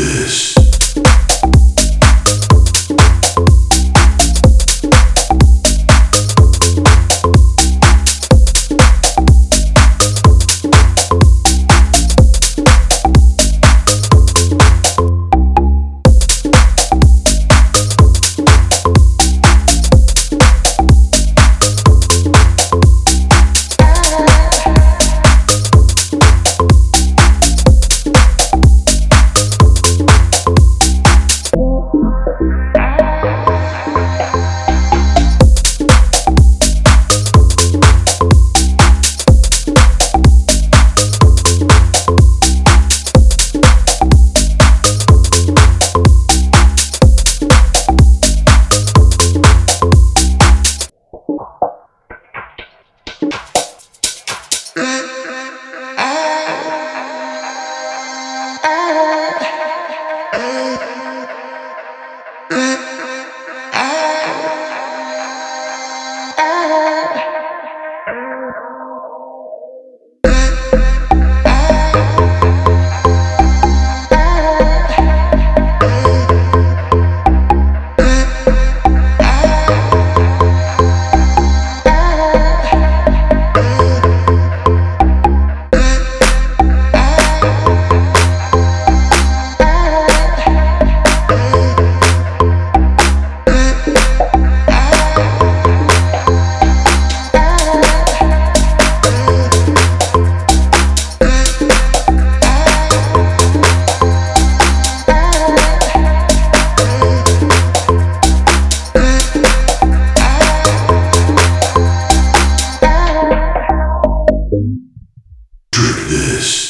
This. Mm-hmm. this.